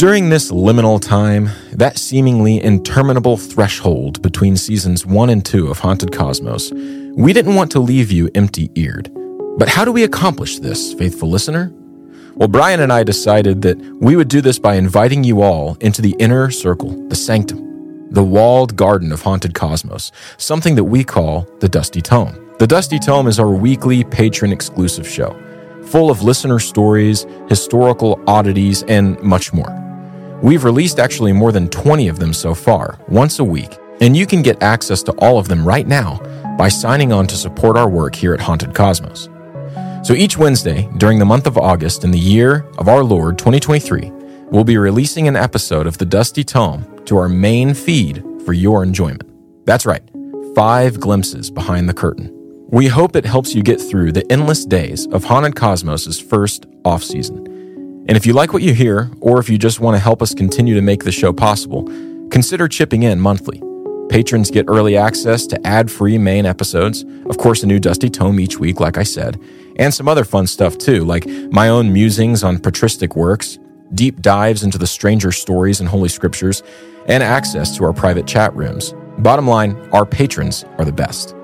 During this liminal time, that seemingly interminable threshold between seasons 1 and 2 of Haunted Cosmos, we didn't want to leave you empty eared. But how do we accomplish this, faithful listener? Well, Brian and I decided that we would do this by inviting you all into the inner circle, the sanctum, the walled garden of Haunted Cosmos, something that we call the Dusty Tome. The Dusty Tome is our weekly patron exclusive show, full of listener stories, historical oddities, and much more. We've released actually more than 20 of them so far, once a week, and you can get access to all of them right now by signing on to support our work here at Haunted Cosmos. So each Wednesday during the month of August in the year of our Lord 2023, we'll be releasing an episode of the Dusty Tome to our main feed for your enjoyment. That's right, five glimpses behind the curtain. We hope it helps you get through the endless days of Haunted Cosmos' first off season and if you like what you hear, or if you just want to help us continue to make the show possible, consider chipping in monthly. Patrons get early access to ad free main episodes, of course, a new Dusty Tome each week, like I said, and some other fun stuff too, like my own musings on patristic works, deep dives into the stranger stories and Holy Scriptures, and access to our private chat rooms. Bottom line, our patrons are the best.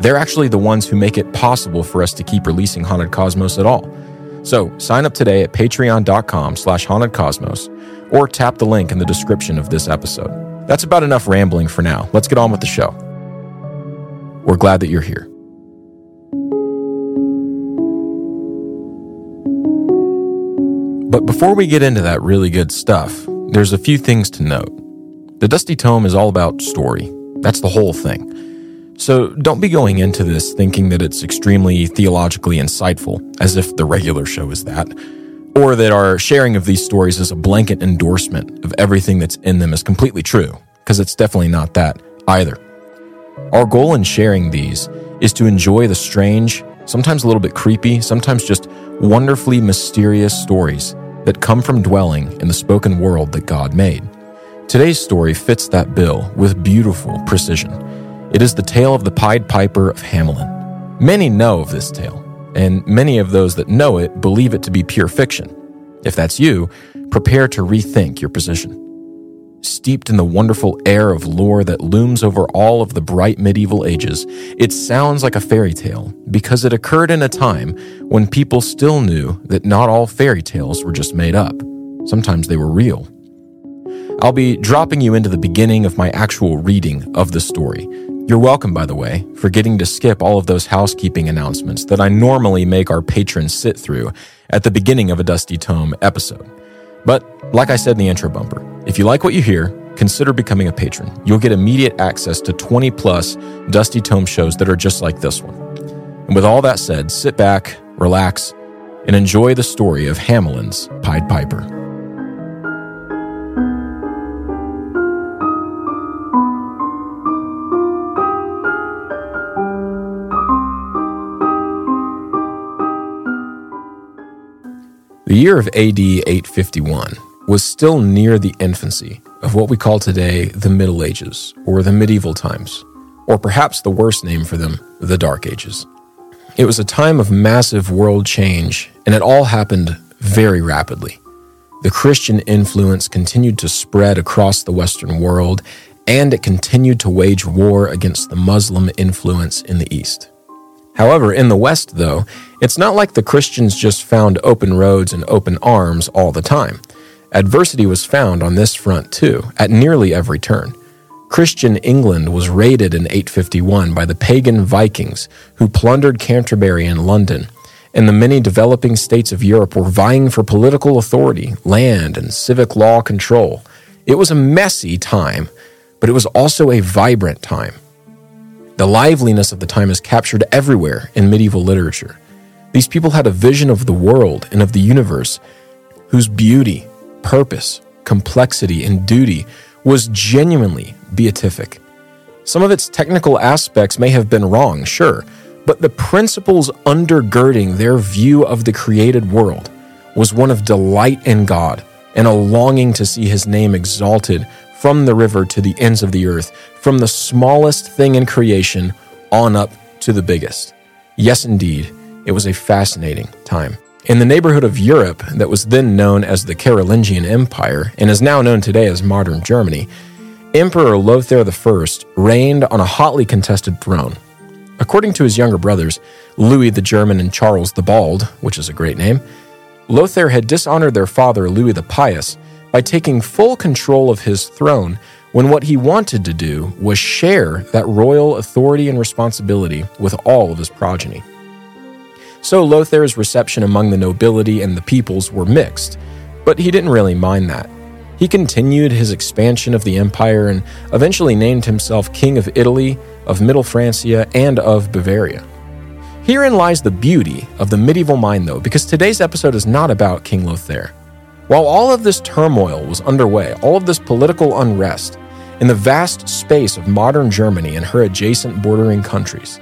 They're actually the ones who make it possible for us to keep releasing Haunted Cosmos at all. So sign up today at patreon.com slash hauntedcosmos or tap the link in the description of this episode. That's about enough rambling for now. Let's get on with the show. We're glad that you're here. But before we get into that really good stuff, there's a few things to note. The Dusty Tome is all about story. That's the whole thing. So don't be going into this thinking that it's extremely theologically insightful, as if the regular show is that, or that our sharing of these stories is a blanket endorsement of everything that's in them is completely true, because it's definitely not that either. Our goal in sharing these is to enjoy the strange, sometimes a little bit creepy, sometimes just wonderfully mysterious stories that come from dwelling in the spoken world that God made. Today's story fits that bill with beautiful precision it is the tale of the Pied Piper of Hamelin. Many know of this tale, and many of those that know it believe it to be pure fiction. If that's you, prepare to rethink your position. Steeped in the wonderful air of lore that looms over all of the bright medieval ages, it sounds like a fairy tale because it occurred in a time when people still knew that not all fairy tales were just made up. Sometimes they were real. I'll be dropping you into the beginning of my actual reading of the story, you're welcome, by the way, for getting to skip all of those housekeeping announcements that I normally make our patrons sit through at the beginning of a Dusty Tome episode. But, like I said in the intro bumper, if you like what you hear, consider becoming a patron. You'll get immediate access to 20 plus Dusty Tome shows that are just like this one. And with all that said, sit back, relax, and enjoy the story of Hamelin's Pied Piper. The year of AD 851 was still near the infancy of what we call today the Middle Ages, or the medieval times, or perhaps the worst name for them, the Dark Ages. It was a time of massive world change, and it all happened very rapidly. The Christian influence continued to spread across the Western world, and it continued to wage war against the Muslim influence in the East. However, in the West, though, it's not like the Christians just found open roads and open arms all the time. Adversity was found on this front too, at nearly every turn. Christian England was raided in 851 by the pagan Vikings who plundered Canterbury and London, and the many developing states of Europe were vying for political authority, land, and civic law control. It was a messy time, but it was also a vibrant time. The liveliness of the time is captured everywhere in medieval literature. These people had a vision of the world and of the universe whose beauty, purpose, complexity, and duty was genuinely beatific. Some of its technical aspects may have been wrong, sure, but the principles undergirding their view of the created world was one of delight in God and a longing to see his name exalted from the river to the ends of the earth, from the smallest thing in creation on up to the biggest. Yes, indeed, it was a fascinating time. In the neighborhood of Europe that was then known as the Carolingian Empire and is now known today as modern Germany, Emperor Lothair I reigned on a hotly contested throne. According to his younger brothers, Louis the German and Charles the Bald, which is a great name, Lothair had dishonored their father Louis the Pious by taking full control of his throne when what he wanted to do was share that royal authority and responsibility with all of his progeny. So Lothair's reception among the nobility and the peoples were mixed, but he didn't really mind that. He continued his expansion of the empire and eventually named himself King of Italy, of Middle Francia, and of Bavaria. Herein lies the beauty of the medieval mind, though, because today's episode is not about King Lothair. While all of this turmoil was underway, all of this political unrest, in the vast space of modern Germany and her adjacent bordering countries,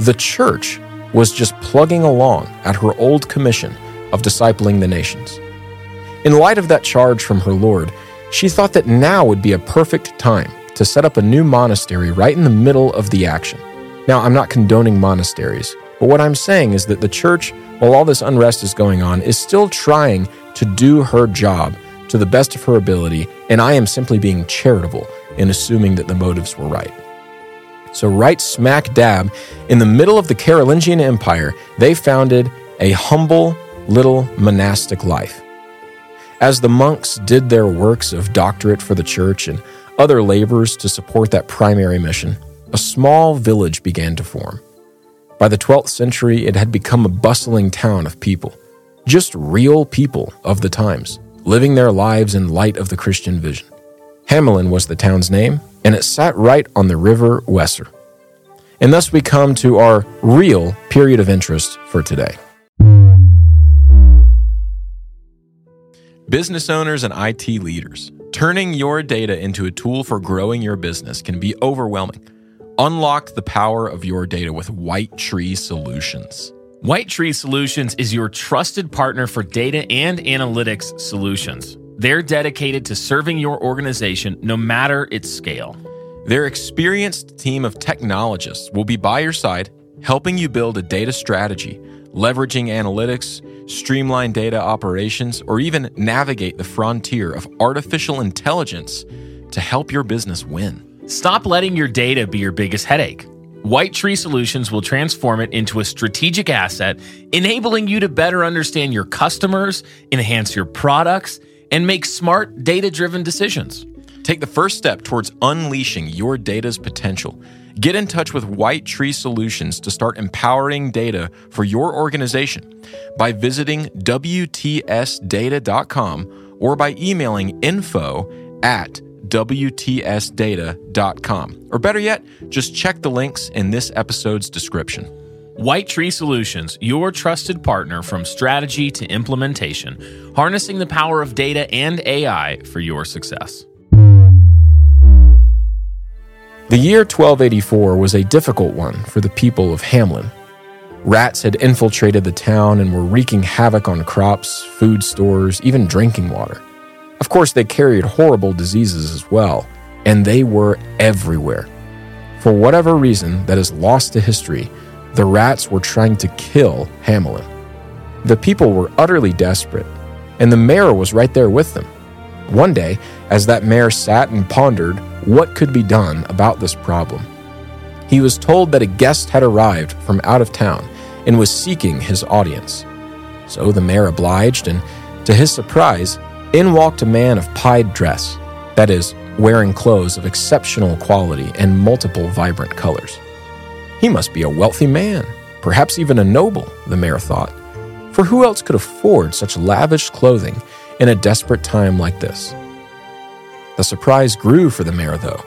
the church was just plugging along at her old commission of discipling the nations. In light of that charge from her Lord, she thought that now would be a perfect time to set up a new monastery right in the middle of the action. Now, I'm not condoning monasteries, but what I'm saying is that the church, while all this unrest is going on, is still trying to do her job to the best of her ability, and I am simply being charitable in assuming that the motives were right. So, right smack dab in the middle of the Carolingian Empire, they founded a humble little monastic life. As the monks did their works of doctorate for the church and other labors to support that primary mission, a small village began to form. By the 12th century, it had become a bustling town of people, just real people of the times, living their lives in light of the Christian vision. Hamelin was the town's name, and it sat right on the river Weser. And thus we come to our real period of interest for today. Business owners and IT leaders, turning your data into a tool for growing your business can be overwhelming. Unlock the power of your data with White Tree Solutions. White Tree Solutions is your trusted partner for data and analytics solutions. They're dedicated to serving your organization no matter its scale. Their experienced team of technologists will be by your side, helping you build a data strategy, leveraging analytics, streamline data operations, or even navigate the frontier of artificial intelligence to help your business win. Stop letting your data be your biggest headache. White Tree Solutions will transform it into a strategic asset, enabling you to better understand your customers, enhance your products, and make smart, data driven decisions. Take the first step towards unleashing your data's potential. Get in touch with White Tree Solutions to start empowering data for your organization by visiting WTSdata.com or by emailing info at WTSdata.com. Or better yet, just check the links in this episode's description. White Tree Solutions, your trusted partner from strategy to implementation, harnessing the power of data and AI for your success. The year 1284 was a difficult one for the people of Hamelin. Rats had infiltrated the town and were wreaking havoc on crops, food stores, even drinking water. Of course, they carried horrible diseases as well, and they were everywhere. For whatever reason that is lost to history, the rats were trying to kill Hamelin. The people were utterly desperate, and the mayor was right there with them. One day, as that mayor sat and pondered what could be done about this problem, he was told that a guest had arrived from out of town and was seeking his audience. So the mayor obliged, and to his surprise, in walked a man of pied dress, that is, wearing clothes of exceptional quality and multiple vibrant colors. He must be a wealthy man, perhaps even a noble, the mayor thought. For who else could afford such lavish clothing in a desperate time like this? The surprise grew for the mayor, though,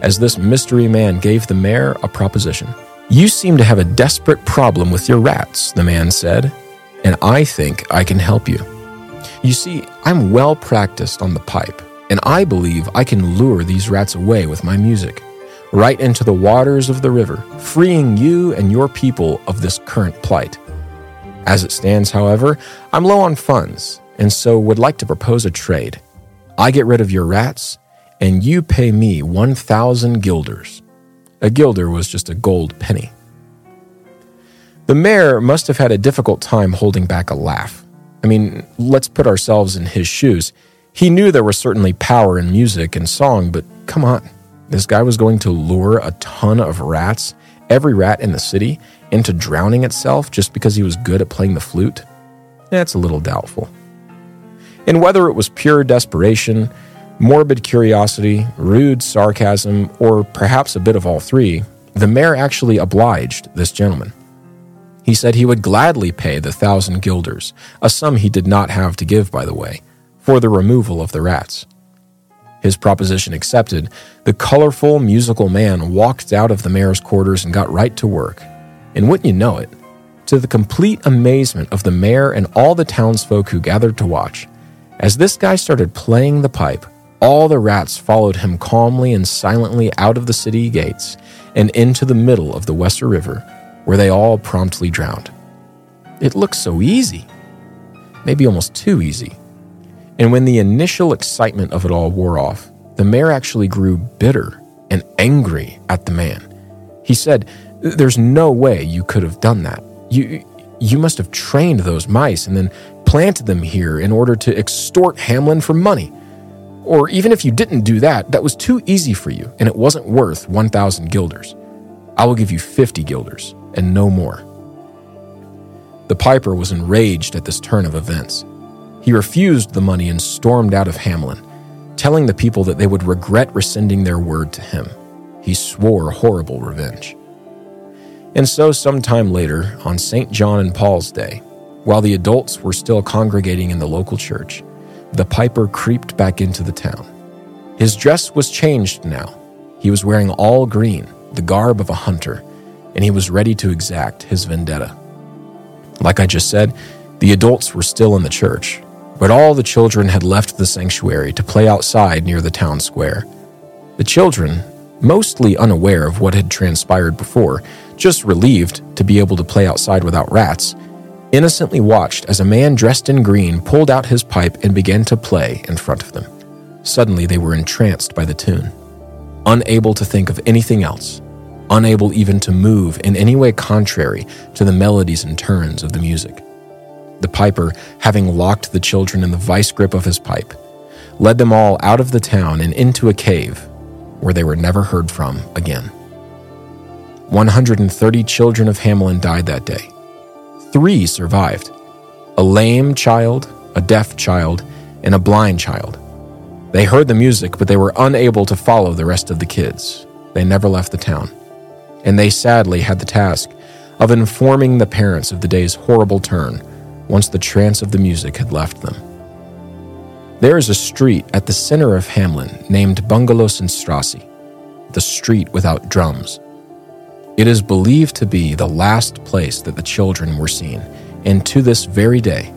as this mystery man gave the mayor a proposition. You seem to have a desperate problem with your rats, the man said, and I think I can help you. You see, I'm well practiced on the pipe, and I believe I can lure these rats away with my music right into the waters of the river, freeing you and your people of this current plight. As it stands, however, I'm low on funds, and so would like to propose a trade. I get rid of your rats, and you pay me 1,000 guilders. A guilder was just a gold penny. The mayor must have had a difficult time holding back a laugh. I mean, let's put ourselves in his shoes. He knew there was certainly power in music and song, but come on. This guy was going to lure a ton of rats, every rat in the city, into drowning itself just because he was good at playing the flute? That's a little doubtful. And whether it was pure desperation, morbid curiosity, rude sarcasm, or perhaps a bit of all three, the mayor actually obliged this gentleman. He said he would gladly pay the thousand guilders, a sum he did not have to give, by the way, for the removal of the rats. His proposition accepted, the colorful musical man walked out of the mayor's quarters and got right to work. And wouldn't you know it, to the complete amazement of the mayor and all the townsfolk who gathered to watch, as this guy started playing the pipe, all the rats followed him calmly and silently out of the city gates and into the middle of the Weser River where they all promptly drowned. It looked so easy, maybe almost too easy. And when the initial excitement of it all wore off, the mayor actually grew bitter and angry at the man. He said, There's no way you could have done that. You, you must have trained those mice and then planted them here in order to extort Hamelin for money. Or even if you didn't do that, that was too easy for you and it wasn't worth 1,000 guilders. I will give you 50 guilders and no more. The piper was enraged at this turn of events. He refused the money and stormed out of Hamelin, telling the people that they would regret rescinding their word to him. He swore horrible revenge. And so, some time later, on St. John and Paul's Day, while the adults were still congregating in the local church, the piper creeped back into the town. His dress was changed now. He was wearing all green, the garb of a hunter, and he was ready to exact his vendetta. Like I just said, the adults were still in the church, but all the children had left the sanctuary to play outside near the town square. The children, mostly unaware of what had transpired before, just relieved to be able to play outside without rats, innocently watched as a man dressed in green pulled out his pipe and began to play in front of them. Suddenly, they were entranced by the tune, unable to think of anything else unable even to move in any way contrary to the melodies and turns of the music. The piper, having locked the children in the vice grip of his pipe, led them all out of the town and into a cave where they were never heard from again. 130 children of Hamelin died that day. Three survived a lame child, a deaf child, and a blind child. They heard the music, but they were unable to follow the rest of the kids. They never left the town and they sadly had the task of informing the parents of the day's horrible turn once the trance of the music had left them. There is a street at the center of Hamelin named Bungelosenstrasse, the street without drums. It is believed to be the last place that the children were seen, and to this very day,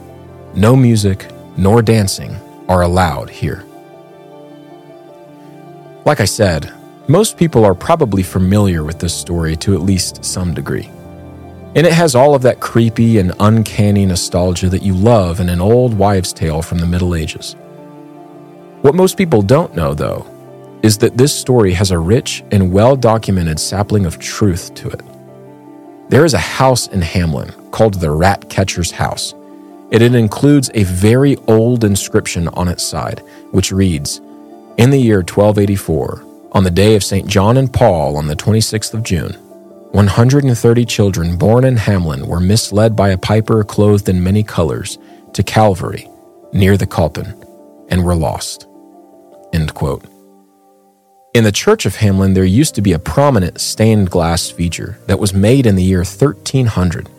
no music nor dancing are allowed here. Like I said, most people are probably familiar with this story to at least some degree. And it has all of that creepy and uncanny nostalgia that you love in an old wives' tale from the Middle Ages. What most people don't know, though, is that this story has a rich and well documented sapling of truth to it. There is a house in Hamelin called the Rat Catcher's House, and it includes a very old inscription on its side, which reads In the year 1284, on the day of St. John and Paul on the 26th of June, 130 children born in Hamelin were misled by a piper clothed in many colors to Calvary near the Koppen and were lost. End quote. In the church of Hamelin, there used to be a prominent stained glass feature that was made in the year 1300.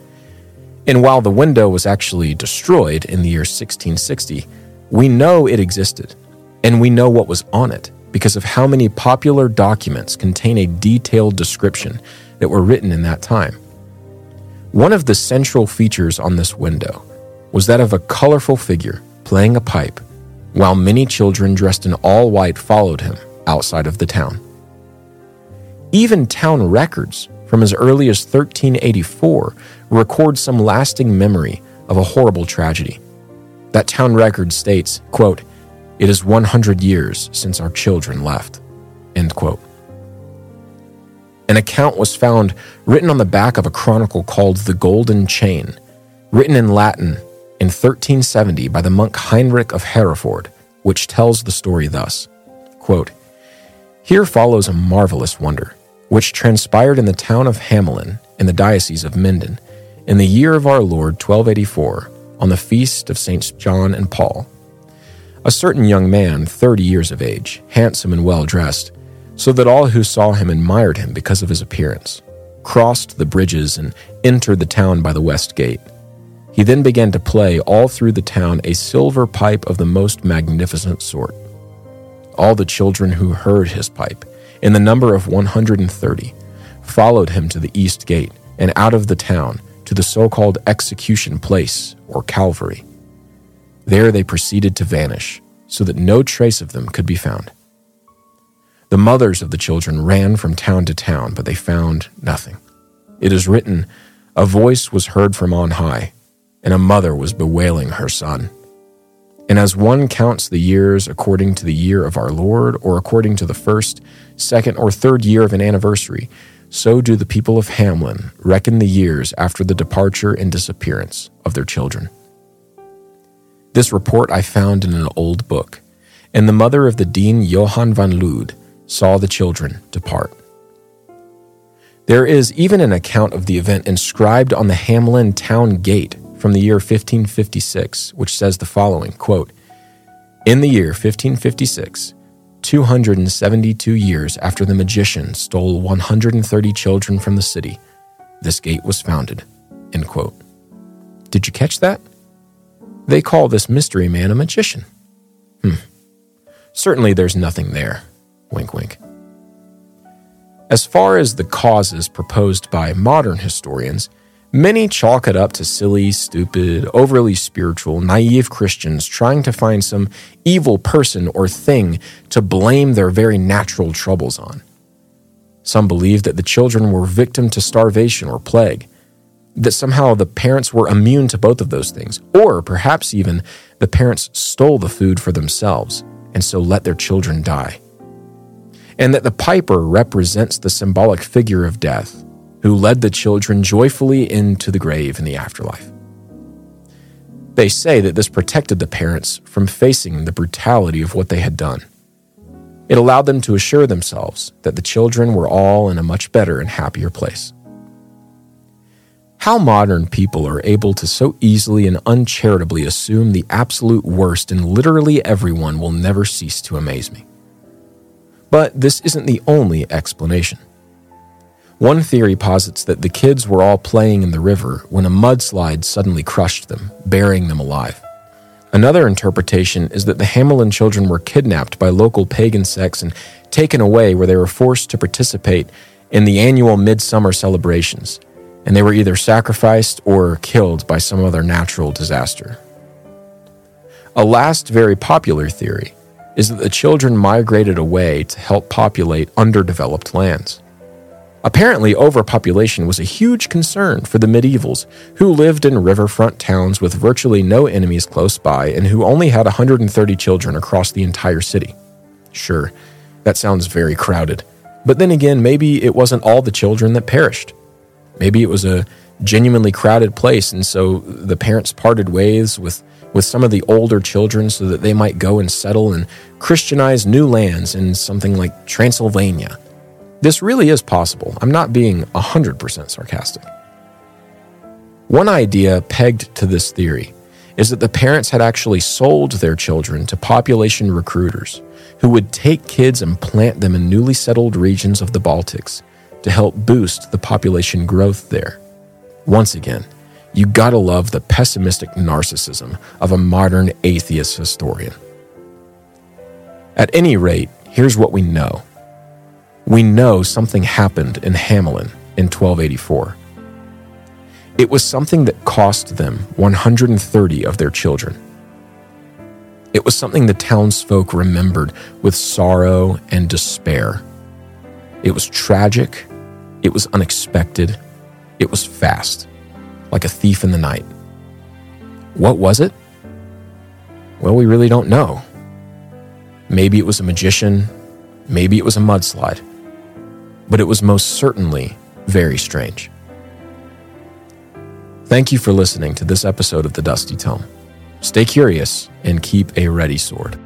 And while the window was actually destroyed in the year 1660, we know it existed and we know what was on it because of how many popular documents contain a detailed description that were written in that time. One of the central features on this window was that of a colorful figure playing a pipe, while many children dressed in all white followed him outside of the town. Even town records from as early as 1384 record some lasting memory of a horrible tragedy. That town record states, quote, it is 100 years since our children left. End quote. an account was found written on the back of a chronicle called The Golden Chain, written in Latin in 1370 by the monk Heinrich of Herford, which tells the story thus quote, Here follows a marvelous wonder, which transpired in the town of Hamelin in the diocese of Minden in the year of our Lord 1284 on the feast of Saints John and Paul. A certain young man, 30 years of age, handsome and well dressed, so that all who saw him admired him because of his appearance, crossed the bridges and entered the town by the west gate. He then began to play all through the town a silver pipe of the most magnificent sort. All the children who heard his pipe, in the number of 130, followed him to the east gate and out of the town to the so called execution place or Calvary. There they proceeded to vanish, so that no trace of them could be found. The mothers of the children ran from town to town, but they found nothing. It is written, A voice was heard from on high, and a mother was bewailing her son. And as one counts the years according to the year of our Lord, or according to the first, second, or third year of an anniversary, so do the people of Hamelin reckon the years after the departure and disappearance of their children. This report I found in an old book, and the mother of the dean Johann van Lude saw the children depart. There is even an account of the event inscribed on the Hamelin town gate from the year 1556, which says the following quote, In the year 1556, 272 years after the magician stole 130 children from the city, this gate was founded. End quote. Did you catch that? They call this mystery man a magician. Hmm. Certainly there's nothing there. Wink, wink. As far as the causes proposed by modern historians, Many chalk it up to silly, stupid, overly spiritual, naive Christians trying to find some evil person or thing to blame their very natural troubles on. Some believe that the children were victim to starvation or plague, that somehow the parents were immune to both of those things, or perhaps even the parents stole the food for themselves and so let their children die. And that the piper represents the symbolic figure of death who led the children joyfully into the grave in the afterlife. They say that this protected the parents from facing the brutality of what they had done. It allowed them to assure themselves that the children were all in a much better and happier place. How modern people are able to so easily and uncharitably assume the absolute worst in literally everyone will never cease to amaze me. But this isn't the only explanation. One theory posits that the kids were all playing in the river when a mudslide suddenly crushed them, burying them alive. Another interpretation is that the Hamelin children were kidnapped by local pagan sects and taken away where they were forced to participate in the annual midsummer celebrations, and they were either sacrificed or killed by some other natural disaster. A last very popular theory is that the children migrated away to help populate underdeveloped lands. Apparently, overpopulation was a huge concern for the medievals, who lived in riverfront towns with virtually no enemies close by and who only had 130 children across the entire city. Sure, that sounds very crowded. But then again, maybe it wasn't all the children that perished. Maybe it was a genuinely crowded place, and so the parents parted ways with, with some of the older children so that they might go and settle and Christianize new lands in something like Transylvania this really is possible. I'm not being 100% sarcastic. One idea pegged to this theory is that the parents had actually sold their children to population recruiters who would take kids and plant them in newly settled regions of the Baltics to help boost the population growth there. Once again, you gotta love the pessimistic narcissism of a modern atheist historian. At any rate, here's what we know we know something happened in Hamelin in 1284. It was something that cost them 130 of their children. It was something the townsfolk remembered with sorrow and despair. It was tragic, it was unexpected, it was fast, like a thief in the night. What was it? Well, we really don't know. Maybe it was a magician, maybe it was a mudslide. but it was most certainly very strange. Thank you for listening to this episode of The Dusty Tome. Stay curious and keep a ready sword.